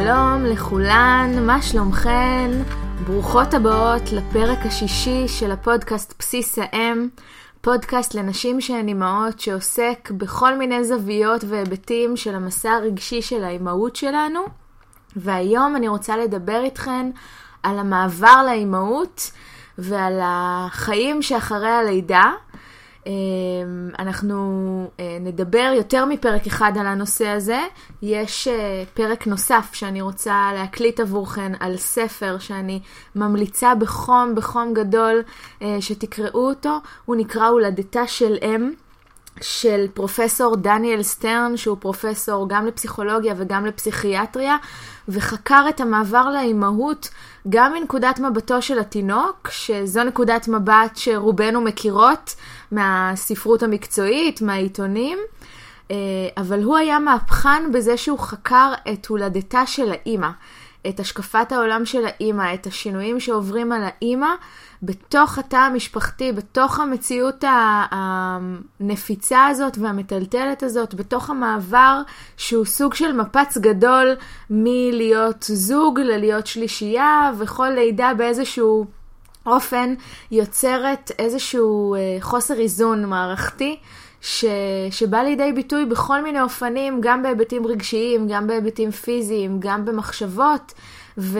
שלום לכולן, מה שלומכן? ברוכות הבאות לפרק השישי של הפודקאסט בסיס האם, פודקאסט לנשים שהן אימהות שעוסק בכל מיני זוויות והיבטים של המסע הרגשי של האימהות שלנו. והיום אני רוצה לדבר איתכן על המעבר לאימהות ועל החיים שאחרי הלידה. אמ, אנחנו אה, נדבר יותר מפרק אחד על הנושא הזה. יש אה, פרק נוסף שאני רוצה להקליט עבורכן על ספר שאני ממליצה בחום, בחום גדול אה, שתקראו אותו. הוא נקרא הולדתה של אם. של פרופסור דניאל סטרן, שהוא פרופסור גם לפסיכולוגיה וגם לפסיכיאטריה, וחקר את המעבר לאימהות גם מנקודת מבטו של התינוק, שזו נקודת מבט שרובנו מכירות מהספרות המקצועית, מהעיתונים, אה, אבל הוא היה מהפכן בזה שהוא חקר את הולדתה של האימא, את השקפת העולם של האימא, את השינויים שעוברים על האימא. בתוך התא המשפחתי, בתוך המציאות הנפיצה הזאת והמטלטלת הזאת, בתוך המעבר שהוא סוג של מפץ גדול מלהיות זוג ללהיות שלישייה, וכל לידה באיזשהו אופן יוצרת איזשהו אה, חוסר איזון מערכתי. ש... שבא לידי ביטוי בכל מיני אופנים, גם בהיבטים רגשיים, גם בהיבטים פיזיים, גם במחשבות, ו...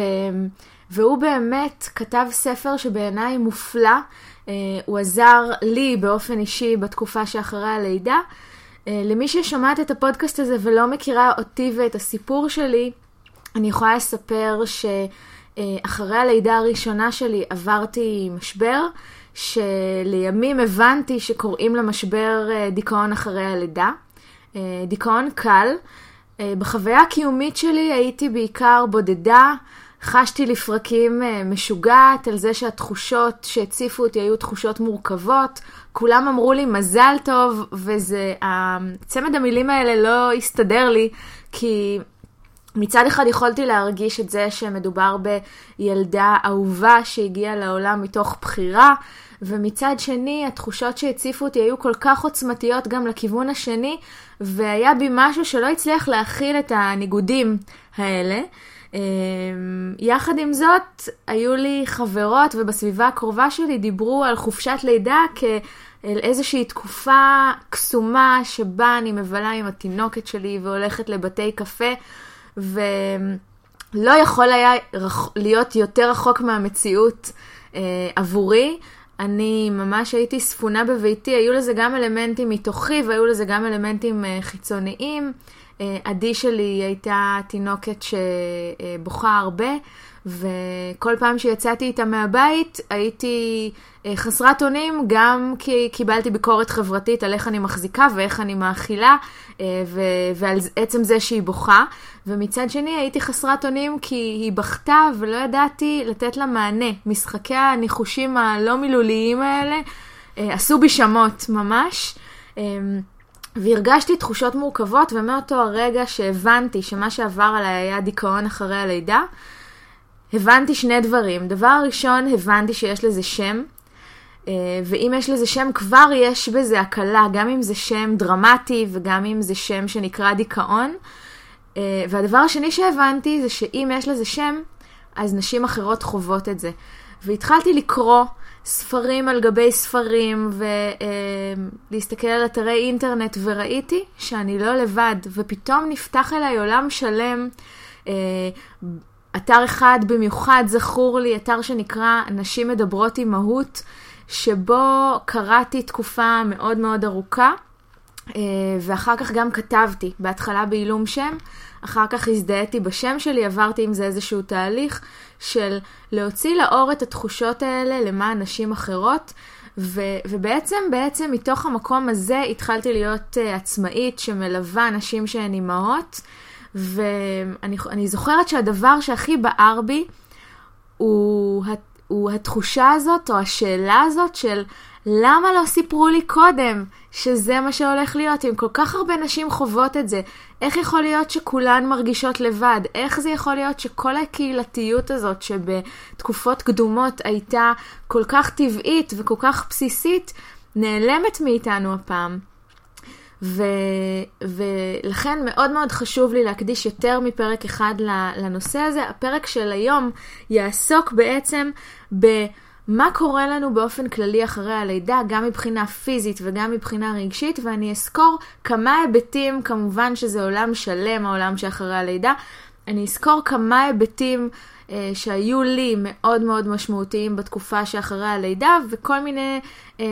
והוא באמת כתב ספר שבעיניי מופלא. אה, הוא עזר לי באופן אישי בתקופה שאחרי הלידה. אה, למי ששומעת את הפודקאסט הזה ולא מכירה אותי ואת הסיפור שלי, אני יכולה לספר שאחרי הלידה הראשונה שלי עברתי משבר, שלימים הבנתי שקוראים למשבר אה, דיכאון אחרי הלידה. דיכאון קל. בחוויה הקיומית שלי הייתי בעיקר בודדה, חשתי לפרקים אה, משוגעת על זה שהתחושות שהציפו אותי היו תחושות מורכבות. כולם אמרו לי מזל טוב, וזה, צמד המילים האלה לא הסתדר לי, כי מצד אחד יכולתי להרגיש את זה שמדובר בילדה אהובה שהגיעה לעולם מתוך בחירה, ומצד שני התחושות שהציפו אותי היו כל כך עוצמתיות גם לכיוון השני, והיה בי משהו שלא הצליח להכיל את הניגודים האלה. אמ, יחד עם זאת, היו לי חברות ובסביבה הקרובה שלי דיברו על חופשת לידה כאל איזושהי תקופה קסומה שבה אני מבלה עם התינוקת שלי והולכת לבתי קפה, ולא יכול היה להיות יותר רחוק מהמציאות אה, עבורי. אני ממש הייתי ספונה בביתי, היו לזה גם אלמנטים מתוכי והיו לזה גם אלמנטים אה, חיצוניים. אה, עדי שלי הייתה תינוקת שבוכה הרבה, וכל פעם שיצאתי איתה מהבית הייתי אה, חסרת אונים, גם כי קיבלתי ביקורת חברתית על איך אני מחזיקה ואיך אני מאכילה, אה, ועל עצם זה שהיא בוכה. ומצד שני הייתי חסרת אונים כי היא בכתה ולא ידעתי לתת לה מענה. משחקי הניחושים הלא מילוליים האלה עשו בי שמות ממש. והרגשתי תחושות מורכבות, ומאותו הרגע שהבנתי שמה שעבר עליי היה דיכאון אחרי הלידה, הבנתי שני דברים. דבר ראשון, הבנתי שיש לזה שם, אה, ואם יש לזה שם, כבר יש בזה הקלה, גם אם זה שם דרמטי וגם אם זה שם שנקרא דיכאון. אה, והדבר השני שהבנתי זה שאם יש לזה שם, אז נשים אחרות חוות את זה. והתחלתי לקרוא ספרים על גבי ספרים ולהסתכל על אתרי אינטרנט וראיתי שאני לא לבד ופתאום נפתח אליי עולם שלם. אתר אחד במיוחד זכור לי, אתר שנקרא נשים מדברות עם מהות, שבו קראתי תקופה מאוד מאוד ארוכה אה, ואחר כך גם כתבתי, בהתחלה בעילום שם, אחר כך הזדהיתי בשם שלי, עברתי עם זה איזשהו תהליך של להוציא לאור את התחושות האלה למען נשים אחרות. ו- ובעצם, בעצם מתוך המקום הזה התחלתי להיות uh, עצמאית שמלווה נשים שהן אימהות, ואני זוכרת שהדבר שהכי בער בי הוא, הוא התחושה הזאת, או השאלה הזאת של למה לא סיפרו לי קודם שזה מה שהולך להיות? אם כל כך הרבה נשים חוות את זה, איך יכול להיות שכולן מרגישות לבד? איך זה יכול להיות שכל הקהילתיות הזאת שבתקופות קדומות הייתה כל כך טבעית וכל כך בסיסית, נעלמת מאיתנו הפעם? ו, ולכן מאוד מאוד חשוב לי להקדיש יותר מפרק אחד לנושא הזה. הפרק של היום יעסוק בעצם ב... מה קורה לנו באופן כללי אחרי הלידה, גם מבחינה פיזית וגם מבחינה רגשית, ואני אסקור כמה היבטים, כמובן שזה עולם שלם, העולם שאחרי הלידה, אני אסקור כמה היבטים אה, שהיו לי מאוד מאוד משמעותיים בתקופה שאחרי הלידה, וכל מיני אה,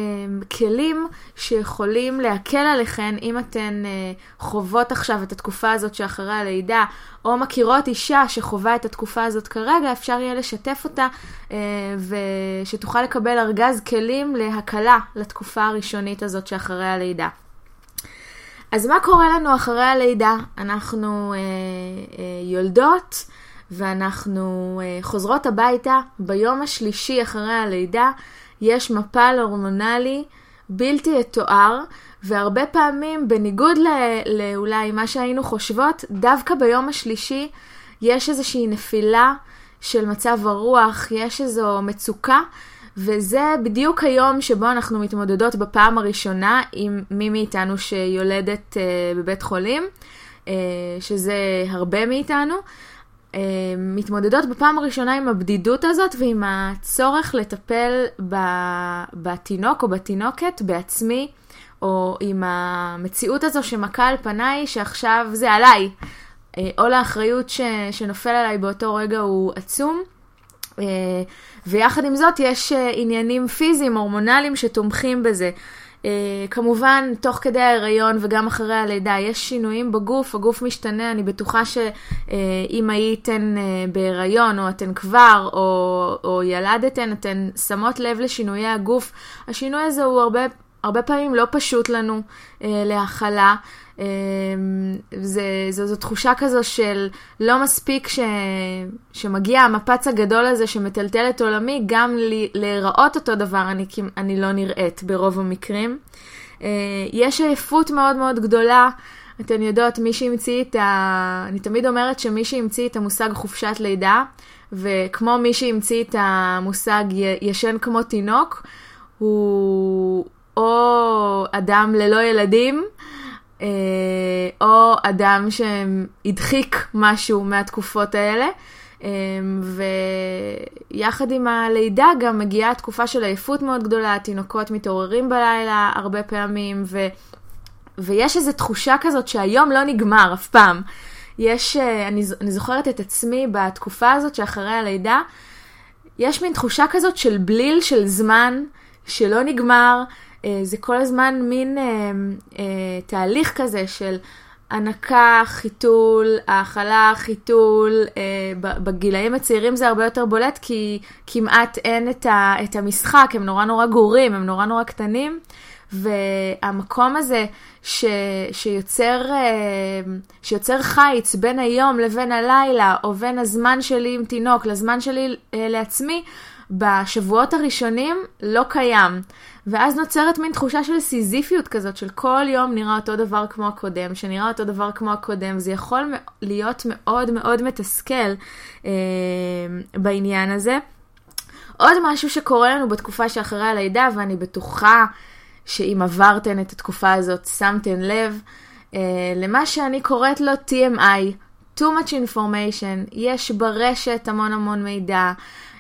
כלים שיכולים להקל עליכן אם אתן אה, חוות עכשיו את התקופה הזאת שאחרי הלידה, או מכירות אישה שחווה את התקופה הזאת כרגע, אפשר יהיה לשתף אותה אה, ושתוכל לקבל ארגז כלים להקלה לתקופה הראשונית הזאת שאחרי הלידה. אז מה קורה לנו אחרי הלידה? אנחנו אה, אה, יולדות ואנחנו אה, חוזרות הביתה ביום השלישי אחרי הלידה, יש מפל הורמונלי בלתי יתואר, והרבה פעמים, בניגוד לאולי מה שהיינו חושבות, דווקא ביום השלישי יש איזושהי נפילה של מצב הרוח, יש איזו מצוקה. וזה בדיוק היום שבו אנחנו מתמודדות בפעם הראשונה עם מי מאיתנו שיולדת uh, בבית חולים, uh, שזה הרבה מאיתנו. uh, מתמודדות בפעם הראשונה עם הבדידות הזאת ועם הצורך לטפל בתינוק או בתינוקת בעצמי, או עם המציאות הזו שמכה על פניי שעכשיו זה עליי. עול האחריות ש, שנופל עליי באותו רגע הוא עצום. אה, ויחד עם זאת יש אה, עניינים פיזיים, הורמונליים שתומכים בזה. Uh, כמובן, תוך כדי ההיריון וגם אחרי הלידה יש שינויים בגוף, הגוף משתנה, אני בטוחה שאם הייתן בהיריון או אתן כבר או, או ילדתן, אתן שמות לב לשינויי הגוף. השינוי הזה הוא הרבה, הרבה פעמים לא פשוט לנו uh, להכלה. אמ, זה, זו, זו תחושה כזו של לא מספיק ש, שמגיע המפץ הגדול הזה שמטלטל את עולמי, גם להיראות אותו דבר אני, אני לא נראית ברוב המקרים. אה, יש עייפות מאוד מאוד גדולה. אתן יודעות, מי שהמציא את ה... אני תמיד אומרת שמי שהמציא את המושג חופשת לידה, וכמו מי שהמציא את המושג ישן כמו תינוק, הוא או אדם ללא ילדים, או אדם שהדחיק משהו מהתקופות האלה. אה, ויחד עם הלידה גם מגיעה תקופה של עייפות מאוד גדולה, התינוקות מתעוררים בלילה הרבה פעמים, ו... ויש איזו תחושה כזאת שהיום לא נגמר אף פעם. יש, אה, אני, אני זוכרת את עצמי בתקופה הזאת שאחרי הלידה, יש מין תחושה כזאת של בליל של זמן שלא נגמר, אה, זה כל הזמן מין אה, אה, תהליך כזה של הנקה, חיתול, האכלה, חיתול. בגילאים הצעירים זה הרבה יותר בולט כי כמעט אין את, ה, את המשחק, הם נורא נורא גורים, הם נורא נורא קטנים. והמקום הזה ש, שיוצר, שיוצר חיץ בין היום לבין הלילה, או בין הזמן שלי עם תינוק לזמן שלי לעצמי, בשבועות הראשונים לא קיים. ואז נוצרת מין תחושה של סיזיפיות כזאת, של כל יום נראה אותו דבר כמו הקודם, שנראה אותו דבר כמו הקודם. זה יכול להיות מאוד מאוד מתסכל אה, בעניין הזה. עוד משהו שקורה לנו בתקופה שאחרי הלידה, ואני בטוחה שאם עברתן את התקופה הזאת, שמתן לב, אה, למה שאני קוראת לו TMI, too much information, יש ברשת המון המון מידע.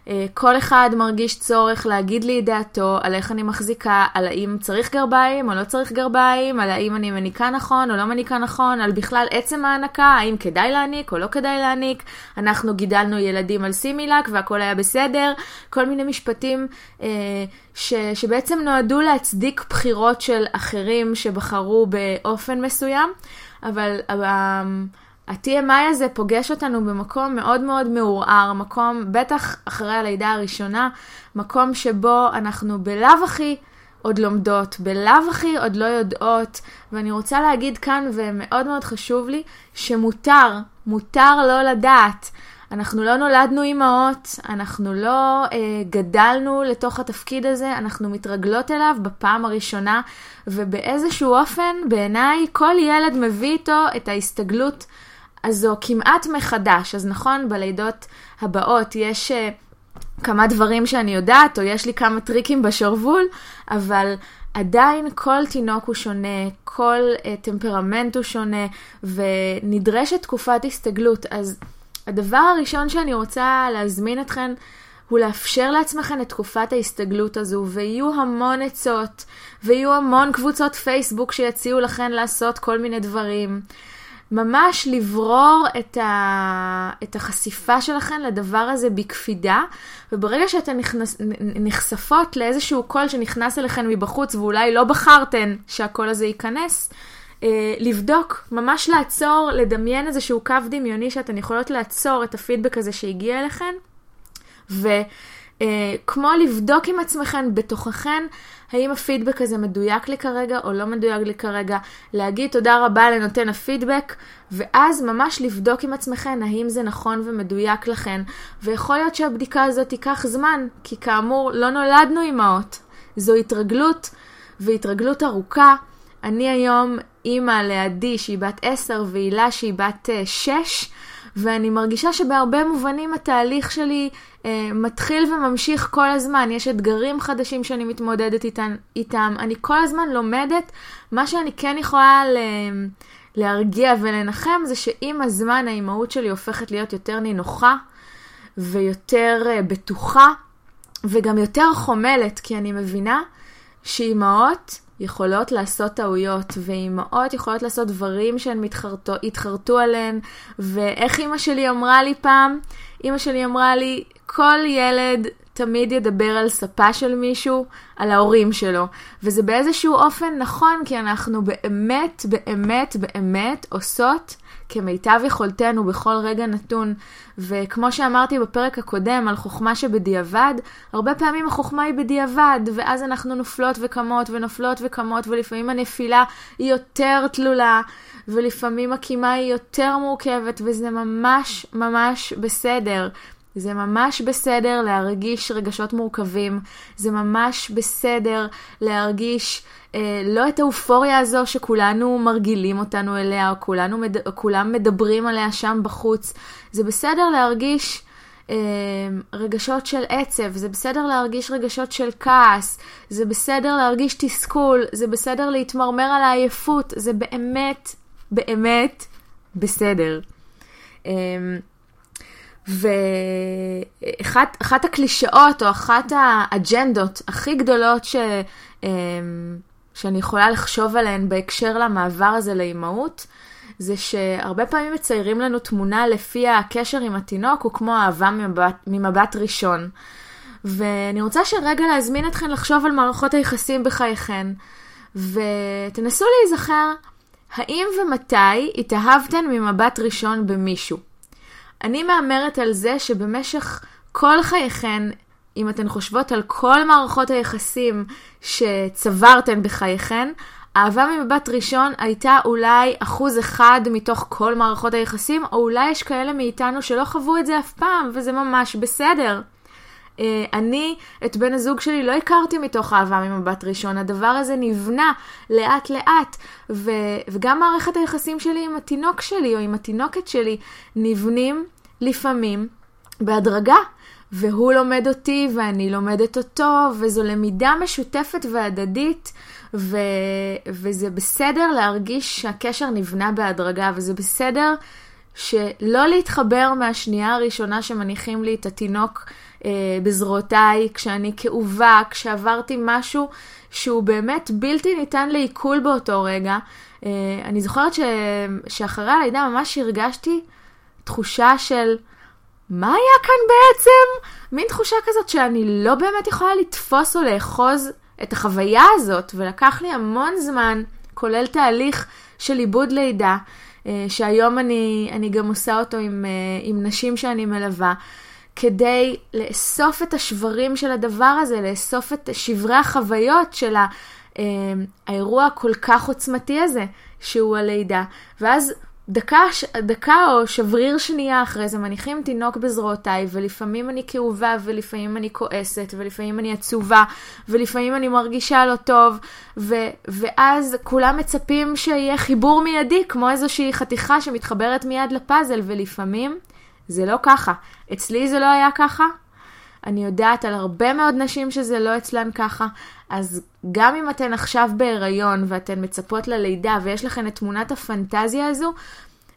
אה, כל אחד מרגיש צורך להגיד לי את דעתו על איך אני מחזיקה, על האם צריך גרביים או לא צריך גרביים, על האם אני מניקה נכון או לא מניקה נכון, על בכלל עצם ההנקה, האם כדאי להניק או לא כדאי להניק. אנחנו גידלנו ילדים על סימילק והכל היה בסדר. כל מיני משפטים אה, ש, שבעצם נועדו להצדיק בחירות של אחרים שבחרו באופן מסוים, אבל... אה, ה-TMI הזה פוגש אותנו במקום מאוד מאוד מעורער, מקום, בטח אחרי הלידה הראשונה, מקום שבו אנחנו בלאו הכי עוד לומדות, בלאו הכי עוד לא יודעות, ואני רוצה להגיד כאן, ומאוד מאוד חשוב לי, שמותר, מותר לא לדעת. אנחנו לא נולדנו אימהות, אנחנו לא אה, גדלנו לתוך התפקיד הזה, אנחנו מתרגלות אליו בפעם הראשונה, ובאיזשהו אופן, בעיניי, כל ילד מביא איתו את ההסתגלות אז זו כמעט מחדש. אז נכון, בלידות הבאות יש... כמה דברים שאני יודעת, או יש לי כמה טריקים בשרוול, אבל עדיין כל תינוק הוא שונה, כל uh, טמפרמנט הוא שונה, ונדרשת תקופת הסתגלות. אז הדבר הראשון שאני רוצה להזמין אתכן הוא לאפשר לעצמכם את תקופת ההסתגלות הזו, ויהיו המון עצות, ויהיו המון קבוצות פייסבוק שיציעו לכן לעשות כל מיני דברים. ממש לברור את, ה... את החשיפה שלכן לדבר הזה בקפידה, וברגע שאתן נכנס... נחשפות לאיזשהו קול שנכנס אליכן מבחוץ, ואולי לא בחרתן שהקול הזה ייכנס, אה, לבדוק, ממש לעצור, לדמיין איזשהו קו דמיוני שאתן יכולות לעצור את הפידבק הזה שהגיע אליכן, וכמו אה, לבדוק עם עצמכן בתוככן, האם הפידבק הזה מדויק לי כרגע או לא מדויק לי כרגע, להגיד תודה רבה לנותן הפידבק, ואז ממש לבדוק עם עצמכן האם זה נכון ומדויק לכן. ויכול להיות שהבדיקה הזאת תיקח זמן, כי כאמור, לא נולדנו אימהות. זו התרגלות, והתרגלות ארוכה. אני היום אימא לעדי שהיא בת 10 והילה שהיא בת 6, uh, ואני מרגישה שבהרבה מובנים התהליך שלי אה, מתחיל וממשיך כל הזמן. יש אתגרים חדשים שאני מתמודדת איתן, איתם. אני כל הזמן לומדת. מה שאני כן יכולה ל... להרגיע ולנחם זה שעם הזמן האימהות שלי הופכת להיות יותר נינוחה ויותר אה, בטוחה וגם יותר חומלת, כי אני מבינה שאימהות יכולות לעשות טעויות, ואימהות יכולות לעשות דברים שהן התחרטו עליהן, ואיך אימא שלי אמרה לי פעם? אימא שלי אמרה לי, כל ילד תמיד ידבר על ספה של מישהו, על ההורים שלו. וזה באיזשהו אופן נכון, כי אנחנו באמת, באמת, באמת עושות כמיטב יכולתנו בכל רגע נתון. וכמו שאמרתי בפרק הקודם על חוכמה שבדיעבד, הרבה פעמים החוכמה היא בדיעבד, ואז אנחנו נופלות וקמות ונופלות וקמות, ולפעמים הנפילה היא יותר תלולה, ולפעמים הקימה היא יותר מורכבת, וזה ממש ממש בסדר. זה ממש בסדר להרגיש רגשות מורכבים, זה ממש בסדר להרגיש אה, לא את האופוריה הזו שכולנו מרגילים אותנו אליה, או כולנו מד... או כולם מדברים עליה שם בחוץ. זה בסדר להרגיש אה, רגשות של עצב, זה בסדר להרגיש רגשות של כעס, זה בסדר להרגיש תסכול, זה בסדר להתמרמר על העייפות, זה באמת, באמת בסדר. אה, ואחת הקלישאות או אחת האג'נדות הכי גדולות ש, אמ, שאני יכולה לחשוב עליהן בהקשר למעבר הזה לאימהות, זה שהרבה פעמים מציירים לנו תמונה לפי הקשר עם התינוק הוא כמו אהבה ממבט, ממבט ראשון. ואני רוצה שרגע להזמין אתכן לחשוב על מערכות היחסים בחייכן, ותנסו להיזכר האם ומתי התאהבתן ממבט ראשון במישהו. אני מהמרת על זה שבמשך כל חייכן, אם אתן חושבות על כל מערכות היחסים שצברתן בחייכן, אהבה ממבט ראשון הייתה אולי אחוז אחד מתוך כל מערכות היחסים, או אולי יש כאלה מאיתנו שלא חוו את זה אף פעם, וזה ממש בסדר. אה, אני את בן הזוג שלי לא הכרתי מתוך אהבה ממבט ראשון, הדבר הזה נבנה לאט לאט, ו, וגם מערכת היחסים שלי עם התינוק שלי או עם התינוקת שלי נבנים לפעמים בהדרגה. והוא לומד אותי ואני לומדת אותו, וזו למידה משותפת והדדית, ו... וזה בסדר להרגיש שהקשר נבנה בהדרגה, וזה בסדר שלא להתחבר מהשנייה הראשונה שמניחים לי את התינוק אה, בזרועותיי, כשאני כאובה, כשעברתי משהו שהוא באמת בלתי ניתן לעיכול באותו רגע. אה, אני זוכרת ש... שאחרי הלידה ממש הרגשתי תחושה של מה היה כאן בעצם? מין תחושה כזאת שאני לא באמת יכולה לתפוס או לאחוז את החוויה הזאת, ולקח לי המון זמן, כולל תהליך של עיבוד לידה, אה, שהיום אני, אני גם עושה אותו עם, אה, עם נשים שאני מלווה. כדי לאסוף את השברים של הדבר הזה, לאסוף את שברי החוויות של אה, האירוע הכל כך עוצמתי הזה, שהוא הלידה. ואז דקה, דקה או שבריר שנייה אחרי זה מניחים תינוק בזרועותיי, ולפעמים אני כאובה, ולפעמים אני כועסת, ולפעמים אני עצובה, ולפעמים אני מרגישה לא טוב, ו, ואז כולם מצפים שיהיה חיבור מיידי, כמו איזושהי חתיכה שמתחברת מיד לפאזל, ולפעמים זה לא ככה. אצלי זה לא היה ככה, אני יודעת על הרבה מאוד נשים שזה לא אצלן ככה, אז גם אם אתן עכשיו בהיריון ואתן מצפות ללידה ויש לכן את תמונת הפנטזיה הזו,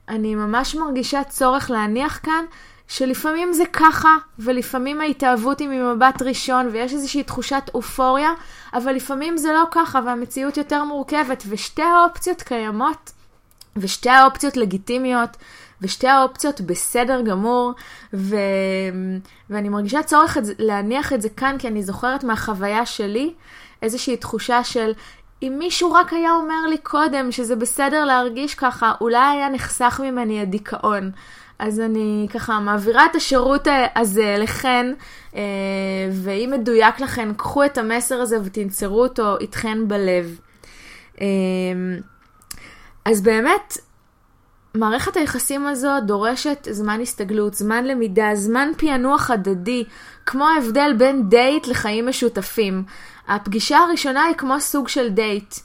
אני ממש מרגישה צורך להניח כאן שלפעמים זה ככה, ולפעמים ההתאהבות היא ממבט ראשון, ויש איזושהי תחושת אופוריה, אבל לפעמים זה לא ככה, והמציאות יותר מורכבת, ושתי האופציות קיימות, ושתי האופציות לגיטימיות, ושתי האופציות בסדר גמור, ו... ואני מרגישה צורך את... להניח את זה כאן, כי אני זוכרת מהחוויה שלי איזושהי תחושה של אם מישהו רק היה אומר לי קודם שזה בסדר להרגיש ככה, אולי היה נחסך ממני הדיכאון. אז אני ככה מעבירה את השירות הזה לכן, אה, ואם מדויק לכן, קחו את המסר הזה ותנצרו אותו איתכן בלב. אה, אז באמת, מערכת היחסים הזו דורשת זמן הסתגלות, זמן למידה, זמן פענוח הדדי, כמו ההבדל בין דייט לחיים משותפים. הפגישה הראשונה היא כמו סוג של דייט.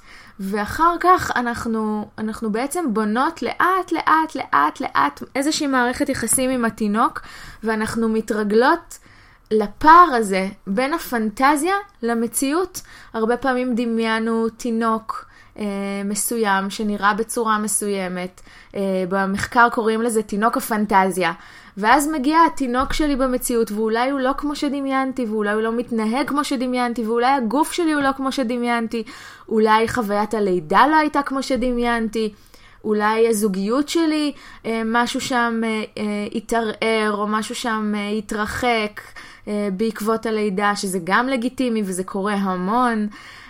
ואחר כך אנחנו, אנחנו בעצם בונות לאט לאט לאט לאט איזושהי מערכת יחסים עם התינוק, ואנחנו מתרגלות לפער הזה בין הפנטזיה למציאות. הרבה פעמים דמיינו תינוק מסוים שנראה בצורה מסוימת. אה, במחקר קוראים לזה תינוק הפנטזיה. ואז מגיע התינוק שלי במציאות, ואולי הוא לא כמו שדמיינתי, ואולי הוא לא מתנהג כמו שדמיינתי, ואולי הגוף שלי הוא לא כמו שדמיינתי, אולי חוויית הלידה לא הייתה כמו שדמיינתי, אולי הזוגיות שלי, אה, משהו שם אה, אה, התערער, או משהו שם התרחק בעקבות הלידה, שזה גם לגיטימי וזה קורה המון.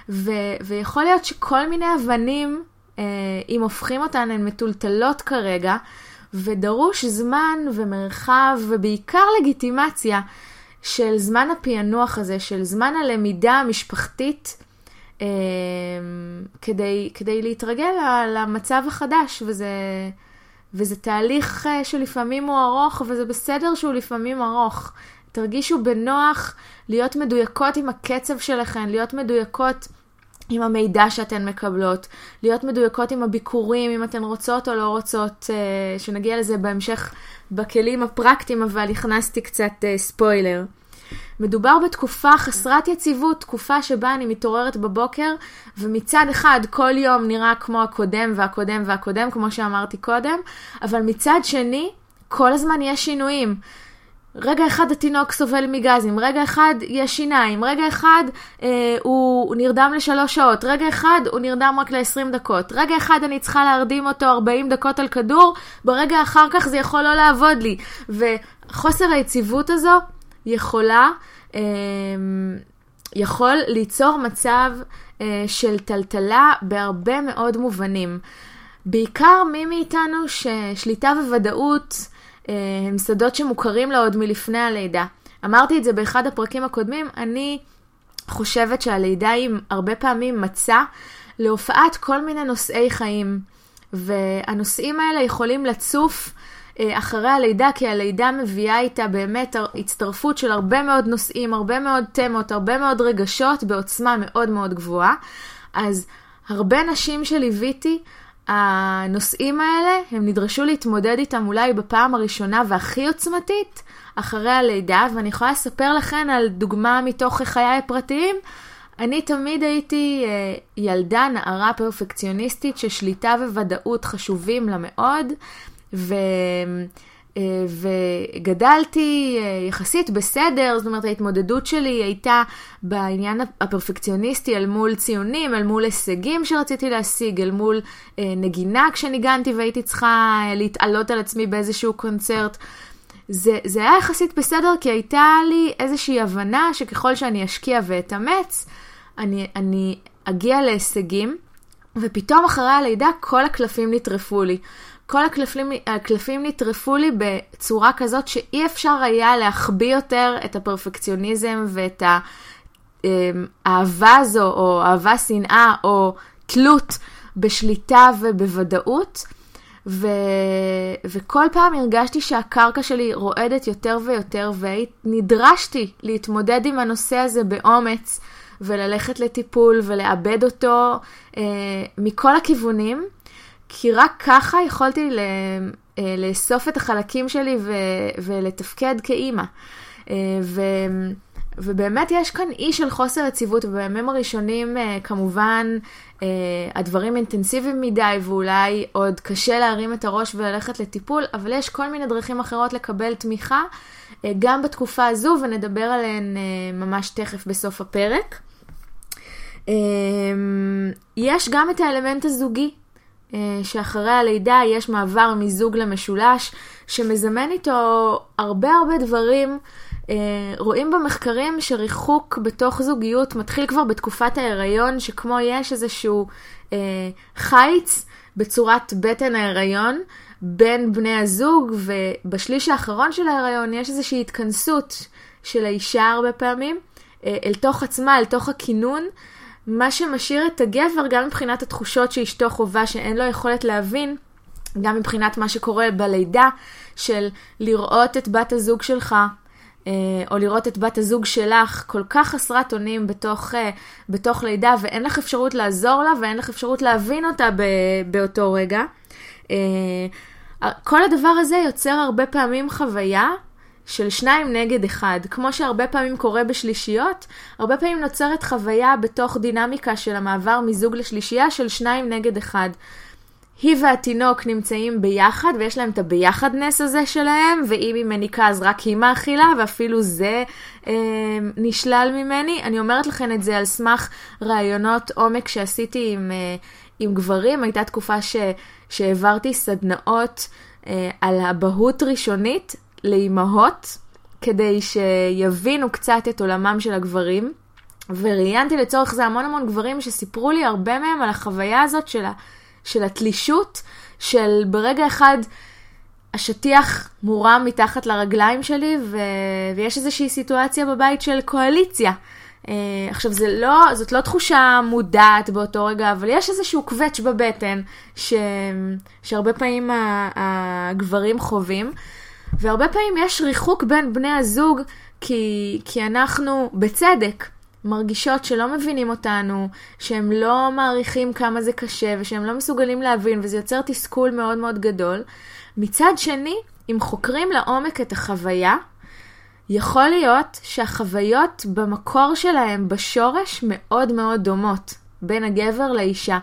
ו- ויכול להיות שכל מיני אבנים, אם הופכים אותן, הן מטולטלות כרגע, ודרוש זמן ומרחב ובעיקר לגיטימציה של זמן הפענוח הזה, של זמן הלמידה המשפחתית, אה, כדי, כדי להתרגל למצב החדש, וזה, וזה תהליך אה, שלפעמים הוא ארוך, וזה בסדר שהוא לפעמים ארוך. תרגישו בנוח להיות מדויקות עם הקצב שלכם, להיות מדויקות עם המידע שאתן מקבלות, להיות מדויקות עם הביקורים, אם אתן רוצות או לא רוצות, אה, שנגיע לזה בהמשך בכלים הפרקטיים, אבל הכנסתי קצת אה, ספוילר. מדובר בתקופה חסרת יציבות, תקופה שבה אני מתעוררת בבוקר, ומצד אחד כל יום נראה כמו הקודם והקודם והקודם, כמו שאמרתי קודם, אבל מצד שני, כל הזמן יש שינויים. רגע אחד התינוק סובל מגזים, רגע אחד יש שיניים, רגע אחד אה, הוא נרדם לשלוש שעות, רגע אחד הוא נרדם רק ל-20 דקות, רגע אחד אני צריכה להרדים אותו 40 דקות על כדור, ברגע אחר כך זה יכול לא לעבוד לי. וחוסר היציבות הזו יכולה, אה, יכול ליצור מצב אה, של טלטלה בהרבה מאוד מובנים. בעיקר מי מאיתנו ששליטה וודאות אה, הם שדות שמוכרים לה עוד מלפני הלידה. אמרתי את זה באחד הפרקים הקודמים, אני חושבת שהלידה היא הרבה פעמים מצע להופעת כל מיני נושאי חיים, והנושאים האלה יכולים לצוף אה, אחרי הלידה, כי הלידה מביאה איתה באמת הצטרפות של הרבה מאוד נושאים, הרבה מאוד תמות, הרבה מאוד רגשות בעוצמה מאוד מאוד גבוהה. אז הרבה נשים שליוויתי, הנושאים האלה, הם נדרשו להתמודד איתם אולי בפעם הראשונה והכי עוצמתית אחרי הלידה, ואני יכולה לספר לכן על דוגמה מתוך חיי הפרטיים. אני תמיד הייתי אה, ילדה, נערה פרפקציוניסטית ששליטה וודאות חשובים לה מאוד, ו... אה, וגדלתי אה, יחסית בסדר, זאת אומרת ההתמודדות שלי הייתה בעניין הפרפקציוניסטי אל מול ציונים, אל מול הישגים שרציתי להשיג, אל מול אה, נגינה כשניגנתי והייתי צריכה להתעלות על עצמי באיזשהו קונצרט. זה, זה היה יחסית בסדר כי הייתה לי איזושהי הבנה שככל שאני אשקיע ואתאמץ, אני, אני אגיע להישגים, ופתאום אחרי הלידה כל הקלפים נטרפו לי. כל הקלפים, הקלפים נטרפו לי בצורה כזאת שאי אפשר היה להחביא יותר את הפרפקציוניזם ואת האהבה הזו, או אהבה שנאה, או תלות בשליטה ובוודאות. ו... וכל פעם הרגשתי שהקרקע שלי רועדת יותר ויותר, ונדרשתי להתמודד עם הנושא הזה באומץ, וללכת לטיפול ולאבד אותו אה, מכל הכיוונים. כי רק ככה יכולתי אה, לאסוף את החלקים שלי ו- ולתפקד כאימא. ו... ובאמת יש כאן אי של חוסר יציבות, ובימים הראשונים כמובן הדברים אינטנסיביים מדי, ואולי עוד קשה להרים את הראש וללכת לטיפול, אבל יש כל מיני דרכים אחרות לקבל תמיכה, גם בתקופה הזו, ונדבר עליהן ממש תכף בסוף הפרק. יש גם את האלמנט הזוגי, אה, שאחרי הלידה יש מעבר מזוג למשולש, שמזמן איתו הרבה הרבה דברים. אה, רואים במחקרים שריחוק בתוך זוגיות מתחיל כבר בתקופת ההיריון, שכמו יש איזשהו אה, חיץ בצורת בטן ההיריון בין בני הזוג, ובשליש האחרון של ההיריון יש איזושהי התכנסות של האישה הרבה פעמים אל תוך עצמה, אל תוך הכינון. מה שמשאיר את הגבר, גם מבחינת התחושות שאשתו חווה, שאין לו יכולת להבין, גם מבחינת מה שקורה בלידה, של לראות את בת הזוג שלך, אה, או לראות את בת הזוג שלך כל כך חסרת אונים בתוך, אה, בתוך לידה, ואין לך אפשרות לעזור לה, ואין לך אפשרות להבין אותה באותו רגע. אה, כל הדבר הזה יוצר הרבה פעמים חוויה של שניים נגד אחד. כמו שהרבה פעמים קורה בשלישיות, הרבה פעמים נוצרת חוויה בתוך דינמיקה של המעבר מזוג לשלישייה של שניים נגד אחד. היא והתינוק נמצאים ביחד, ויש להם את הביחדנס הזה שלהם, ואם היא מניקה אז רק היא מאכילה, ואפילו זה אה, נשלל ממני. אני אומרת לכם את זה על סמך רעיונות עומק שעשיתי עם, אה, עם גברים. הייתה תקופה ש, שהעברתי סדנאות אה, על אבהות ראשונית, לאימהות, כדי שיבינו קצת את עולמם של הגברים. וראיינתי לצורך זה המון המון גברים שסיפרו לי הרבה מהם על החוויה הזאת של, ה, של התלישות, של ברגע אחד השטיח מורם מתחת לרגליים שלי, ו, ויש איזושהי סיטואציה בבית של קואליציה. Uh, עכשיו, זה לא, זאת לא תחושה מודעת באותו רגע, אבל יש איזשהו קווץ' בבטן ש, שהרבה פעמים הגברים חווים. והרבה פעמים יש ריחוק בין בני הזוג, כי, כי אנחנו, בצדק, מרגישות שלא מבינים אותנו, שהם לא מעריכים כמה זה קשה, ושהם לא מסוגלים להבין, וזה יוצר תסכול מאוד מאוד גדול. מצד שני, אם חוקרים לעומק את החוויה, יכול להיות שהחוויות במקור שלהם, בשורש, מאוד מאוד דומות בין הגבר לאישה.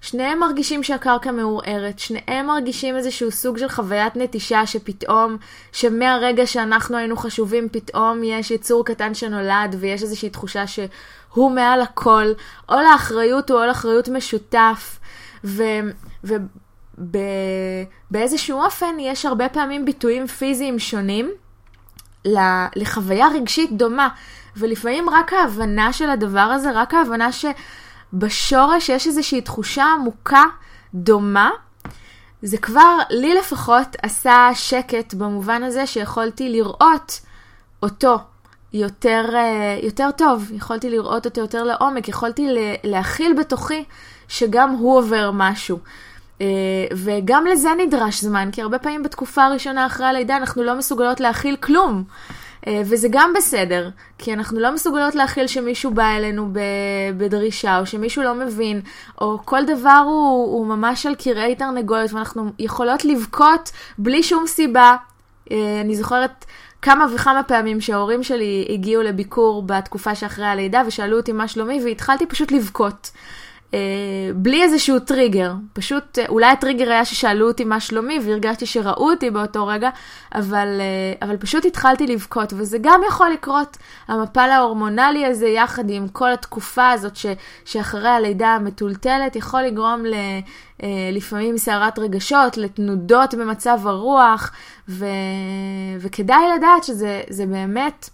שניהם מרגישים שהקרקע מעורערת, שניהם מרגישים איזשהו סוג של חוויית נטישה שפתאום, שמהרגע שאנחנו היינו חשובים, פתאום יש יצור קטן שנולד ויש איזושהי תחושה שהוא מעל הכל, או לאחריות או לאחריות משותף, ו... ו באיזשהו אופן יש הרבה פעמים ביטויים פיזיים שונים לחוויה רגשית דומה, ולפעמים רק ההבנה של הדבר הזה, רק ההבנה ש... בשורש יש איזושהי תחושה עמוקה דומה. זה כבר, לי לפחות, עשה שקט במובן הזה שיכולתי לראות אותו יותר, אה, יותר טוב, יכולתי לראות אותו יותר לעומק, יכולתי להכיל בתוכי שגם הוא עובר משהו. אה, וגם לזה נדרש זמן, כי הרבה פעמים בתקופה הראשונה אחרי הלידה אנחנו לא מסוגלות להכיל כלום. אה, וזה גם בסדר, כי אנחנו לא מסוגלות להכיל שמישהו בא אלינו בדרישה, או שמישהו לא מבין, או כל דבר הוא, הוא ממש על קירי תרנגולת, ואנחנו יכולות לבכות בלי שום סיבה. אה, אני זוכרת כמה וכמה פעמים שההורים שלי הגיעו לביקור בתקופה שאחרי הלידה, ושאלו אותי מה שלומי, והתחלתי פשוט לבכות. אה, בלי איזשהו טריגר. פשוט, אה, אולי הטריגר היה ששאלו אותי מה שלומי והרגשתי שראו אותי באותו רגע, אבל, אה, אבל פשוט התחלתי לבכות, וזה גם יכול לקרות, המפל ההורמונלי הזה יחד עם כל התקופה הזאת ש, שאחרי הלידה המטולטלת, יכול לגרום ל... לפעמים סערת רגשות, לתנודות במצב הרוח, ו... וכדאי לדעת שזה באמת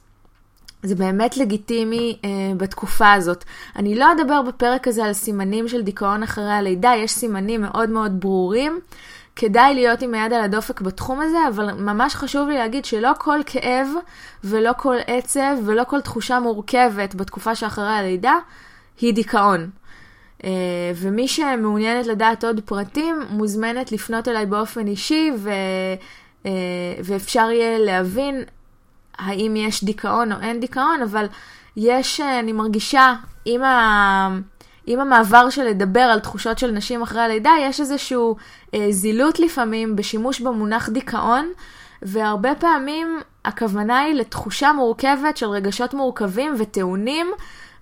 זה באמת לגיטימי אה, בתקופה הזאת. אני לא אדבר בפרק הזה על סימנים של דיכאון אחרי הלידה, יש סימנים מאוד מאוד ברורים. כדאי להיות עם היד על הדופק בתחום הזה, אבל ממש חשוב לי להגיד שלא כל כאב ולא כל עצב ולא כל תחושה מורכבת בתקופה שאחרי הלידה היא דיכאון. Uh, ומי שמעוניינת לדעת עוד פרטים, מוזמנת לפנות אליי באופן אישי, ו, uh, ואפשר יהיה להבין האם יש דיכאון או אין דיכאון, אבל יש, אה, אני מרגישה, עם, ה... עם המעבר של לדבר על תחושות של נשים אחרי הלידה, יש איזשהו אה, זילות לפעמים בשימוש במונח דיכאון, והרבה פעמים הכוונה היא לתחושה מורכבת של רגשות מורכבים וטעונים,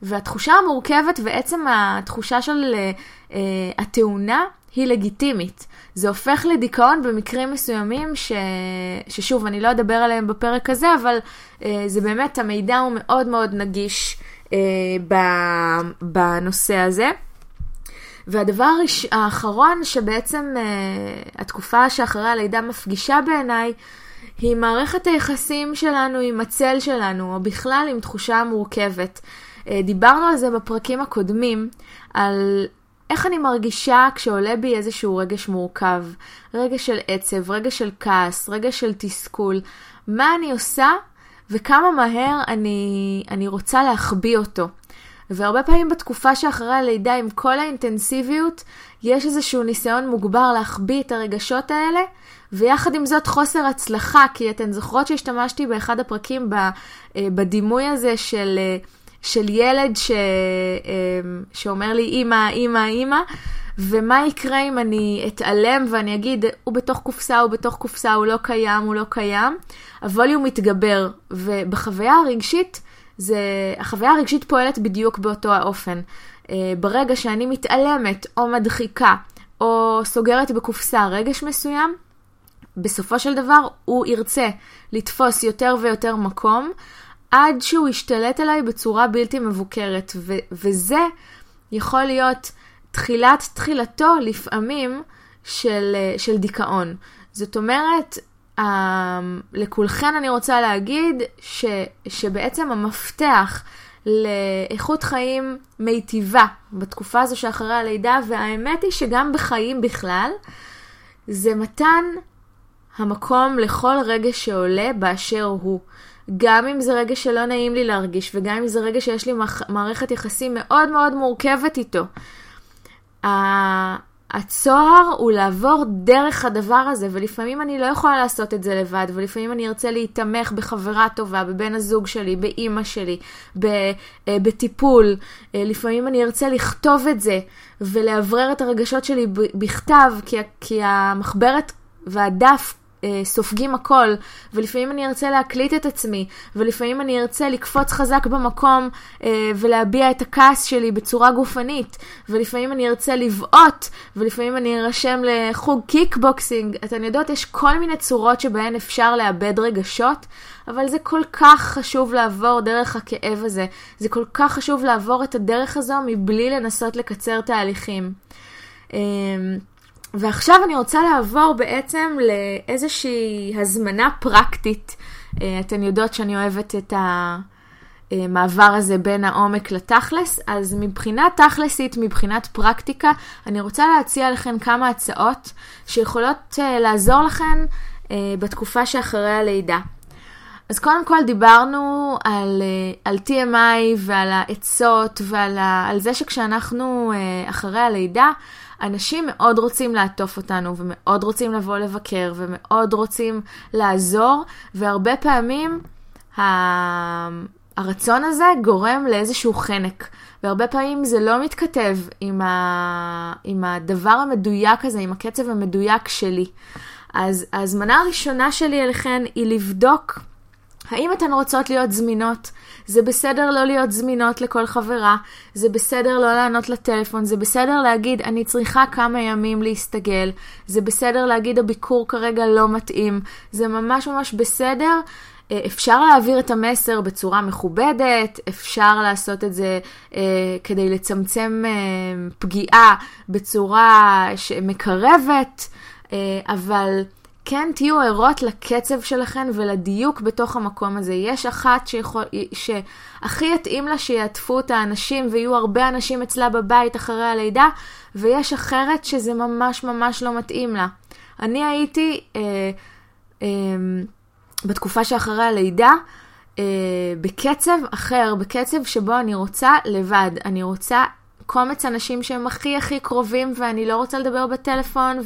והתחושה המורכבת ועצם התחושה של uh, התאונה היא לגיטימית. זה הופך לדיכאון במקרים מסוימים, ש... ששוב, אני לא אדבר עליהם בפרק הזה, אבל uh, זה באמת, המידע הוא מאוד מאוד נגיש uh, בנושא הזה. והדבר האחרון שבעצם uh, התקופה שאחרי הלידה מפגישה בעיניי, היא מערכת היחסים שלנו עם הצל שלנו, או בכלל עם תחושה מורכבת. Uh, דיברנו על זה בפרקים הקודמים, על איך אני מרגישה כשעולה בי איזשהו רגש מורכב, רגע של עצב, רגע של כעס, רגע של תסכול. מה אני עושה וכמה מהר אני, אני רוצה להחביא אותו. והרבה פעמים בתקופה שאחרי הלידה, עם כל האינטנסיביות, יש איזשהו ניסיון מוגבר להחביא את הרגשות האלה, ויחד עם זאת חוסר הצלחה, כי אתן זוכרות שהשתמשתי באחד הפרקים אה, בדימוי הזה של, אה, של ילד ש, אה, שאומר לי, אמא, אמא, אמא, ומה יקרה אם אני אתעלם ואני אגיד, הוא בתוך קופסה, הוא בתוך קופסה, הוא לא קיים, הוא לא קיים. הווליום מתגבר, ובחוויה הרגשית, זה, החוויה הרגשית פועלת בדיוק באותו האופן. Uh, ברגע שאני מתעלמת או מדחיקה או סוגרת בקופסה רגש מסוים, בסופו של דבר הוא ירצה לתפוס יותר ויותר מקום עד שהוא ישתלט עליי בצורה בלתי מבוקרת. ו- וזה יכול להיות תחילת תחילתו לפעמים של, של דיכאון. זאת אומרת, Um, לכולכן אני רוצה להגיד ש, שבעצם המפתח לאיכות חיים מיטיבה בתקופה הזו שאחרי הלידה, והאמת היא שגם בחיים בכלל, זה מתן המקום לכל רגש שעולה באשר הוא. גם אם זה רגע שלא נעים לי להרגיש, וגם אם זה רגע שיש לי מערכת יחסים מאוד מאוד מורכבת איתו. הצוהר הוא לעבור דרך הדבר הזה, ולפעמים אני לא יכולה לעשות את זה לבד, ולפעמים אני ארצה להיתמך בחברה טובה, בבן הזוג שלי, באימא שלי, אה, בטיפול. אה, לפעמים אני ארצה לכתוב את זה, ולאוורר את הרגשות שלי בכתב, כי, המחברת והדף סופגים הכל, ולפעמים אני ארצה להקליט את עצמי, ולפעמים אני ארצה לקפוץ חזק במקום אה, ולהביע את הכעס שלי בצורה גופנית, ולפעמים אני ארצה לבעוט, ולפעמים אני ארשם לחוג קיקבוקסינג. אתן יודעות, יש כל מיני צורות שבהן אפשר לעבד רגשות, אבל זה כל כך חשוב לעבור דרך הכאב הזה. זה כל כך חשוב לעבור את הדרך הזו מבלי לנסות לקצר תהליכים. ועכשיו אני רוצה לעבור בעצם לאיזושהי הזמנה פרקטית. אה, אתן יודעות שאני אוהבת את המעבר הזה בין העומק לתכלס, אז מבחינה תכלסית, מבחינת פרקטיקה, אני רוצה להציע לכם כמה הצעות שיכולות אה, לעזור לכם אה, בתקופה שאחרי הלידה. אז קודם כל דיברנו על, על TMI ועל העצות ועל ה, על זה שכשאנחנו אחרי הלידה, אנשים מאוד רוצים לעטוף אותנו, ומאוד רוצים לבוא לבקר, ומאוד רוצים לעזור, והרבה פעמים ה... הרצון הזה גורם לאיזשהו חנק. והרבה פעמים זה לא מתכתב עם, ה... עם הדבר המדויק הזה, עם הקצב המדויק שלי. אז ההזמנה הראשונה שלי אליכן היא לבדוק האם אתן רוצות להיות זמינות? זה בסדר לא להיות זמינות לכל חברה, זה בסדר לא לענות לטלפון, זה בסדר להגיד אני צריכה כמה ימים להסתגל, זה בסדר להגיד הביקור כרגע לא מתאים, זה ממש ממש בסדר. אה, אפשר להעביר את המסר בצורה מכובדת, אפשר לעשות את זה אה, כדי לצמצם אה, פגיעה בצורה שמקרבת, אה, אבל... כן תהיו ערות לקצב שלכן ולדיוק בתוך המקום הזה. יש אחת שיכול, שהכי יתאים לה שיעטפו את האנשים ויהיו הרבה אנשים אצלה בבית אחרי הלידה, ויש אחרת שזה ממש ממש לא מתאים לה. אני הייתי אה, אה, בתקופה שאחרי הלידה, אה, בקצב אחר, בקצב שבו אני רוצה לבד. אני רוצה קומץ אנשים שהם הכי הכי קרובים ואני לא רוצה לדבר בטלפון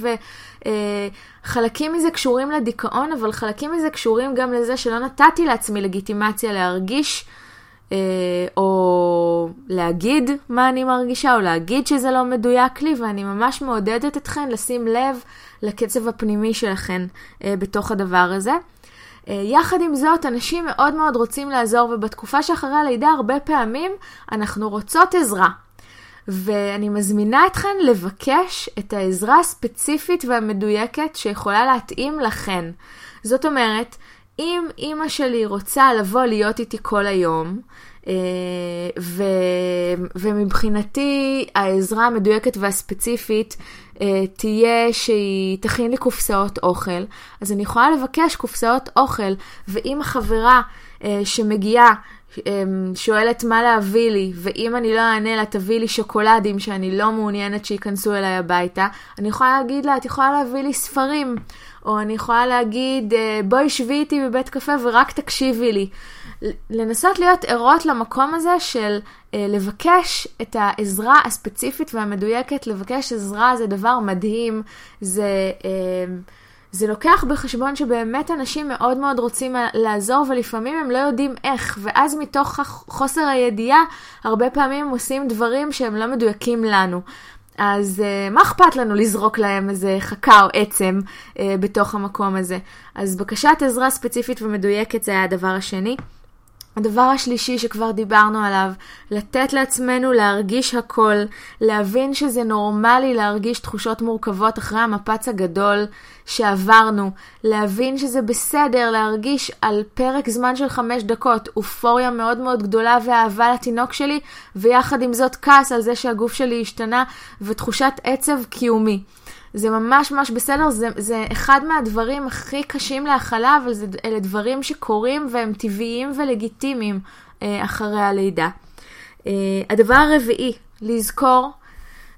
וחלקים אה, מזה קשורים לדיכאון אבל חלקים מזה קשורים גם לזה שלא נתתי לעצמי לגיטימציה להרגיש אה, או להגיד מה אני מרגישה או להגיד שזה לא מדויק לי ואני ממש מעודדת אתכן לשים לב לקצב הפנימי שלכן אה, בתוך הדבר הזה. יחד עם זאת, אנשים מאוד מאוד רוצים לעזור, ובתקופה שאחרי הלידה הרבה פעמים אנחנו רוצות עזרה. ואני מזמינה אתכן לבקש את העזרה הספציפית והמדויקת שיכולה להתאים לכן. זאת אומרת, אם אימא שלי רוצה לבוא להיות איתי כל היום, אה, ו, ומבחינתי העזרה המדויקת והספציפית אה, תהיה שהיא תכין לי קופסאות אוכל, אז אני יכולה לבקש קופסאות אוכל, ואם החברה אה, שמגיעה שואלת מה להביא לי, ואם אני לא אענה לה, תביא לי שוקולדים שאני לא מעוניינת שייכנסו אליי הביתה, אני יכולה להגיד לה, את יכולה להביא לי ספרים, או אני יכולה להגיד, אה, בואי שבי איתי בבית קפה ורק תקשיבי לי. לנסות להיות ערות למקום הזה של אה, לבקש את העזרה הספציפית והמדויקת, לבקש עזרה זה דבר מדהים, זה... זה לוקח בחשבון שבאמת אנשים מאוד מאוד רוצים לעזור ולפעמים הם לא יודעים איך, ואז מתוך חוסר הידיעה, הרבה פעמים הם עושים דברים שהם לא מדויקים לנו. אז uh, מה אכפת לנו לזרוק להם איזה חכה או עצם uh, בתוך המקום הזה? אז בקשת עזרה ספציפית ומדויקת זה היה הדבר השני. הדבר השלישי שכבר דיברנו עליו, לתת לעצמנו להרגיש הכל, להבין שזה נורמלי להרגיש תחושות מורכבות אחרי המפץ הגדול שעברנו, להבין שזה בסדר להרגיש על פרק זמן של חמש דקות אופוריה מאוד מאוד גדולה ואהבה לתינוק שלי, ויחד עם זאת כעס על זה שהגוף שלי השתנה ותחושת עצב קיומי. זה ממש ממש בסדר, זה, זה אחד מהדברים הכי קשים להכלה, אבל זה, אלה דברים שקורים והם טבעיים ולגיטימיים אה, אחרי הלידה. אה, הדבר הרביעי, לזכור,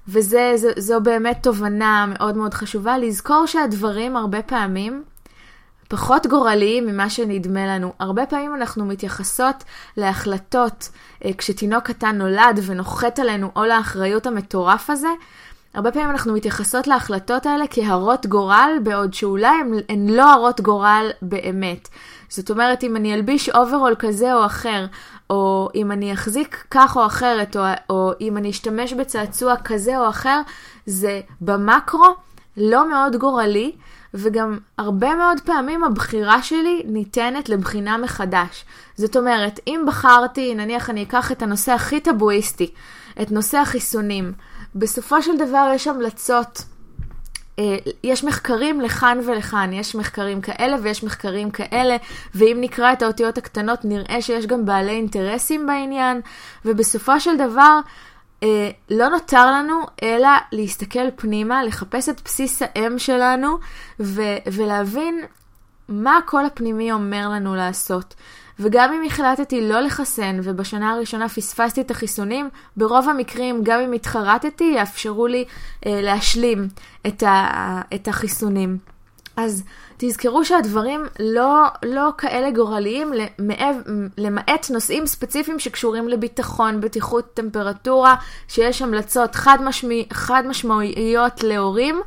וזו באמת תובנה מאוד מאוד חשובה, לזכור שהדברים הרבה פעמים פחות גורליים ממה שנדמה לנו. הרבה פעמים אנחנו מתייחסות להחלטות אה, כשתינוק קטן נולד ונוחת עלינו עול האחריות המטורף הזה, הרבה פעמים אנחנו מתייחסות להחלטות האלה כהרות גורל, בעוד שאולי הן, הן לא הרות גורל באמת. זאת אומרת, אם אני אלביש אוברול כזה או אחר, או אם אני אחזיק כך או אחרת, או, או אם אני אשתמש בצעצוע כזה או אחר, זה במקרו לא מאוד גורלי, וגם הרבה מאוד פעמים הבחירה שלי ניתנת לבחינה מחדש. זאת אומרת, אם בחרתי, נניח אני אקח את הנושא הכי טבואיסטי, את נושא החיסונים, בסופו של דבר יש המלצות. אה, יש מחקרים לכאן ולכאן, יש מחקרים כאלה ויש מחקרים כאלה, ואם נקרא את האותיות הקטנות נראה שיש גם בעלי אינטרסים בעניין, ובסופו של דבר אה, לא נותר לנו אלא להסתכל פנימה, לחפש את בסיס האם שלנו ו- ולהבין מה הקול הפנימי אומר לנו לעשות. וגם אם החלטתי לא לחסן ובשנה הראשונה פספסתי את החיסונים, ברוב המקרים, גם אם התחרטתי, יאפשרו לי אה, להשלים את, ה, את החיסונים. אז תזכרו שהדברים לא, לא כאלה גורליים, למעט, למעט נושאים ספציפיים שקשורים לביטחון, בטיחות, טמפרטורה, שיש המלצות חד, משמע, חד משמעויות להורים.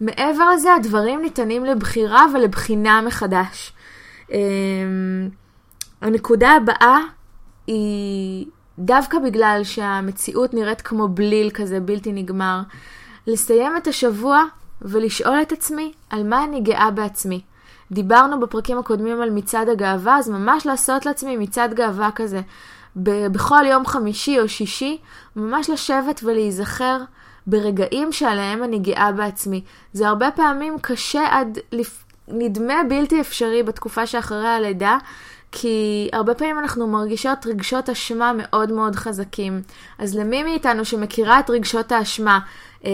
מעבר לזה, הדברים ניתנים לבחירה ולבחינה מחדש. הנקודה הבאה היא דווקא בגלל שהמציאות נראית כמו בליל כזה בלתי נגמר, לסיים את השבוע ולשאול את עצמי על מה אני גאה בעצמי. דיברנו בפרקים הקודמים על מצעד הגאווה, אז ממש לעשות לעצמי מצעד גאווה כזה. בכל יום חמישי או שישי, ממש לשבת ולהיזכר ברגעים שעליהם אני גאה בעצמי. זה הרבה פעמים קשה עד לפ... נדמה בלתי אפשרי בתקופה שאחרי הלידה, כי הרבה פעמים אנחנו מרגישות רגשות אשמה מאוד מאוד חזקים. אז למי מאיתנו שמכירה את רגשות האשמה, אה,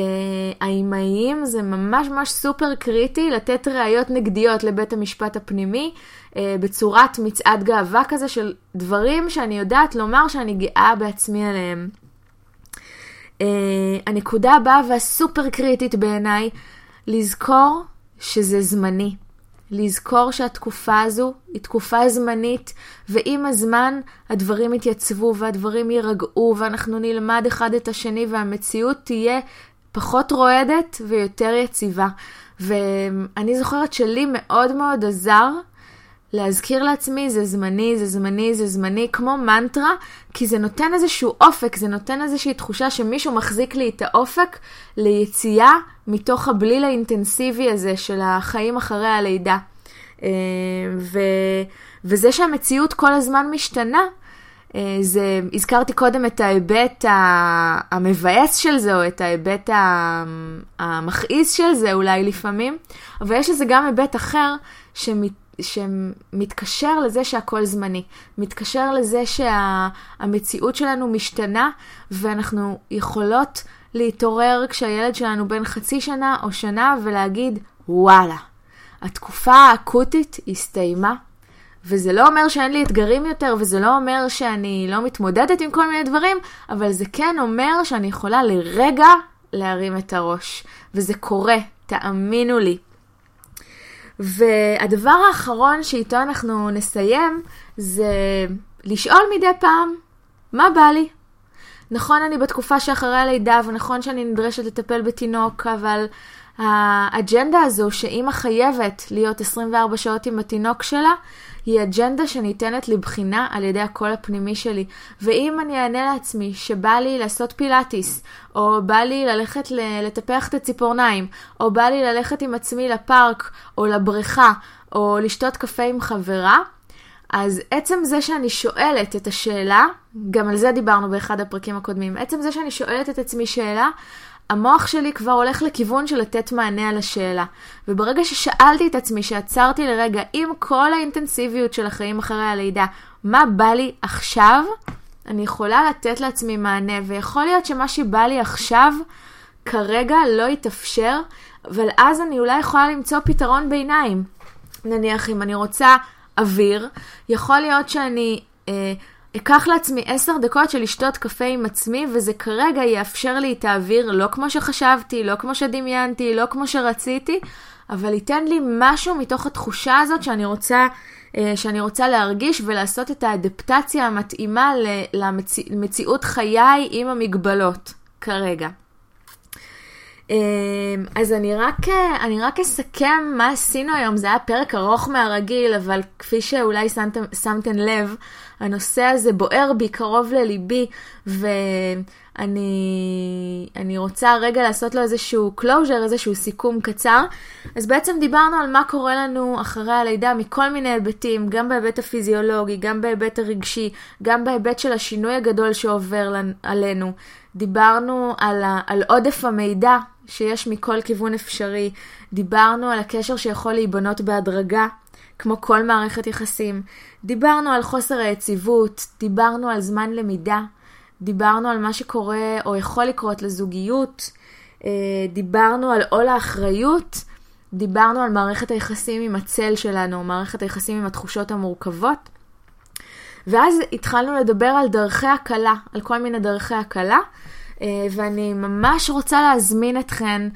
האימהיים, זה ממש ממש סופר קריטי לתת ראיות נגדיות לבית המשפט הפנימי, אה, בצורת מצעד גאווה כזה של דברים שאני יודעת לומר שאני גאה בעצמי עליהם. אה, הנקודה הבאה והסופר קריטית בעיניי, לזכור שזה זמני. לזכור שהתקופה הזו היא תקופה זמנית, ועם הזמן הדברים יתייצבו והדברים יירגעו, ואנחנו נלמד אחד את השני, והמציאות תהיה פחות רועדת ויותר יציבה. ואני זוכרת שלי מאוד מאוד עזר להזכיר לעצמי זה זמני, זה זמני, זה זמני, כמו מנטרה, כי זה נותן איזשהו אופק, זה נותן איזושהי תחושה שמישהו מחזיק לי את האופק ליציאה מתוך הבליל האינטנסיבי הזה של החיים אחרי הלידה. ו, וזה שהמציאות כל הזמן משתנה, זה, הזכרתי קודם את ההיבט המבאס של זה, או את ההיבט המכעיס של זה אולי לפעמים, אבל יש לזה גם היבט אחר שמת, שמתקשר לזה שהכל זמני, מתקשר לזה שהמציאות שה, שלנו משתנה, ואנחנו יכולות להתעורר כשהילד שלנו בן חצי שנה או שנה ולהגיד, וואלה, התקופה האקוטית הסתיימה, וזה לא אומר שאין לי אתגרים יותר, וזה לא אומר שאני לא מתמודדת עם כל מיני דברים, אבל זה כן אומר שאני יכולה לרגע להרים את הראש. וזה קורה, תאמינו לי. והדבר האחרון שאיתו אנחנו נסיים, זה לשאול מדי פעם, מה בא לי? נכון, אני בתקופה שאחרי הלידה, ונכון שאני נדרשת לטפל בתינוק, אבל האג'נדה הזו שאימא חייבת להיות 24 שעות עם התינוק שלה, היא אג'נדה שניתנת לבחינה על ידי הקול הפנימי שלי. ואם אני אענה לעצמי שבא לי לעשות פילאטיס, או בא לי ללכת לטפח את הציפורניים, או בא לי ללכת עם עצמי לפארק, או לבריכה, או לשתות קפה עם חברה, אז עצם זה שאני שואלת את השאלה, גם על זה דיברנו באחד הפרקים הקודמים, עצם זה שאני שואלת את עצמי שאלה, המוח שלי כבר הולך לכיוון של לתת מענה על השאלה. וברגע ששאלתי את עצמי, שעצרתי לרגע עם כל האינטנסיביות של החיים אחרי הלידה, מה בא לי עכשיו, אני יכולה לתת לעצמי מענה, ויכול להיות שמה שבא לי עכשיו, כרגע לא יתאפשר, אבל אז אני אולי יכולה למצוא פתרון ביניים. נניח אם אני רוצה אוויר, יכול להיות שאני... אה, אקח לעצמי עשר דקות של לשתות קפה עם עצמי, וזה כרגע יאפשר לי את האוויר לא כמו שחשבתי, לא כמו שדמיינתי, לא כמו שרציתי, אבל ייתן לי משהו מתוך התחושה הזאת שאני רוצה, אה, שאני רוצה להרגיש ולעשות את האדפטציה המתאימה למציאות חיי עם המגבלות כרגע. אה, אז אני רק, אני רק אסכם מה עשינו היום, זה היה פרק ארוך מהרגיל, אבל כפי שאולי שמתם, שמתם לב, הנושא הזה בוער בי, קרוב לליבי, ואני רוצה רגע לעשות לו איזשהו closure, איזשהו סיכום קצר. אז בעצם דיברנו על מה קורה לנו אחרי הלידה מכל מיני היבטים, גם בהיבט הפיזיולוגי, גם בהיבט הרגשי, גם בהיבט של השינוי הגדול שעובר עלינו. דיברנו על, על עודף המידע שיש מכל כיוון אפשרי. דיברנו על הקשר שיכול להיבנות בהדרגה כמו כל מערכת יחסים. דיברנו על חוסר היציבות, דיברנו על זמן למידה, דיברנו על מה שקורה או יכול לקרות לזוגיות, אה, דיברנו על עול האחריות, דיברנו על מערכת היחסים עם הצל שלנו, מערכת היחסים עם התחושות המורכבות. ואז התחלנו לדבר על דרכי הקלה, על כל מיני דרכי הקלה, אה, ואני ממש רוצה להזמין אתכן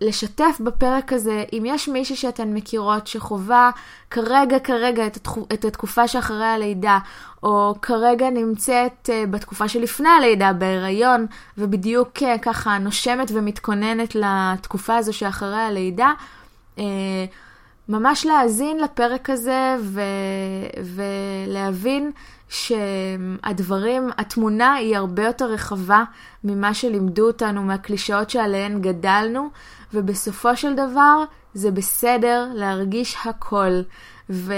לשתף בפרק הזה, אם יש מישהי שאתן מכירות שחווה כרגע כרגע את התקופה שאחרי הלידה, או כרגע נמצאת אה, בתקופה שלפני הלידה בהיריון, ובדיוק אה, ככה נושמת ומתכוננת לתקופה הזו שאחרי הלידה, אה, ממש להאזין לפרק הזה ו... ולהבין שהדברים, התמונה היא הרבה יותר רחבה ממה שלימדו אותנו, מהקלישאות שעליהן גדלנו, ובסופו של דבר זה בסדר להרגיש הכל. ו...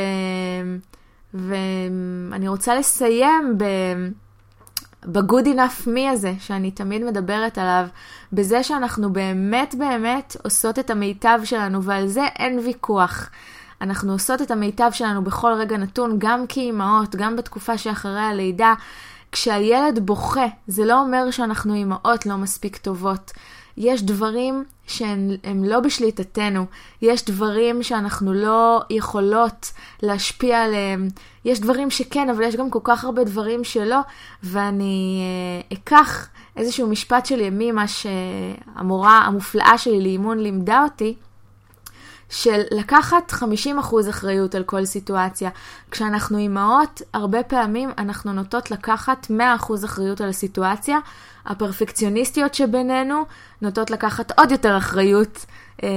ואני רוצה לסיים ב... ב-good enough me הזה, שאני תמיד מדברת עליו, בזה שאנחנו באמת באמת עושות את המיטב שלנו, ועל זה אין ויכוח. אנחנו עושות את המיטב שלנו בכל רגע נתון, גם כאימהות, גם בתקופה שאחרי הלידה. כשהילד בוכה, זה לא אומר שאנחנו אימהות לא מספיק טובות. יש דברים שהם לא בשליטתנו, יש דברים שאנחנו לא יכולות להשפיע עליהם, יש דברים שכן, אבל יש גם כל כך הרבה דברים שלא, ואני אה, אקח איזשהו משפט של ימי, מה שהמורה המופלאה שלי לאימון לימדה אותי, של לקחת 50% אחריות על כל סיטואציה. כשאנחנו אימהות, הרבה פעמים אנחנו נוטות לקחת 100% אחריות על הסיטואציה. הפרפקציוניסטיות שבינינו נוטות לקחת עוד יותר אחריות אה,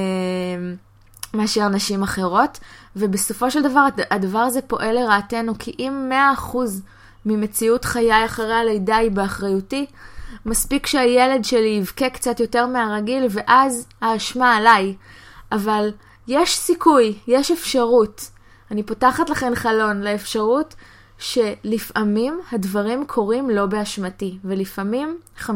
מאשר נשים אחרות, ובסופו של דבר הדבר הזה פועל לרעתנו, כי אם 100% ממציאות חיי אחרי הלידה היא באחריותי, מספיק שהילד שלי יבכה קצת יותר מהרגיל, ואז האשמה עליי. אבל יש סיכוי, יש אפשרות. אני פותחת לכן חלון לאפשרות שלפעמים הדברים קורים לא באשמתי, ולפעמים 50%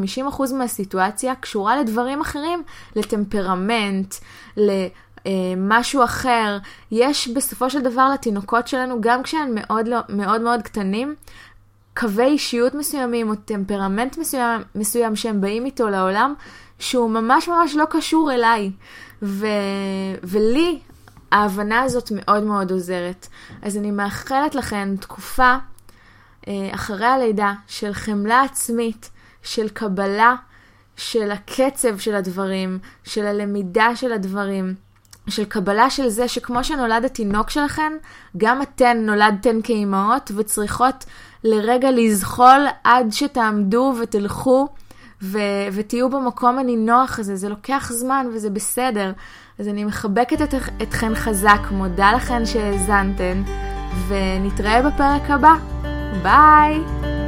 מהסיטואציה קשורה לדברים אחרים, לטמפרמנט, למשהו אחר. יש בסופו של דבר לתינוקות שלנו, גם כשהם מאוד לא, מאוד, מאוד קטנים, קווי אישיות מסוימים או טמפרמנט מסוים, מסוים שהם באים איתו לעולם, שהוא ממש ממש לא קשור אליי. ו... ולי ההבנה הזאת מאוד מאוד עוזרת. אז אני מאחלת לכם תקופה אה, אחרי הלידה של חמלה עצמית, של קבלה של הקצב של הדברים, של הלמידה של הדברים. של קבלה של זה שכמו שנולד התינוק שלכם, גם אתן נולדתן כאימהות וצריכות לרגע לזחול עד שתעמדו ותלכו ו- ותהיו במקום הנינוח הזה. זה לוקח זמן וזה בסדר. אז אני מחבקת את, אתכן חזק, מודה לכן שהאזנתן, ונתראה בפרק הבא. ביי!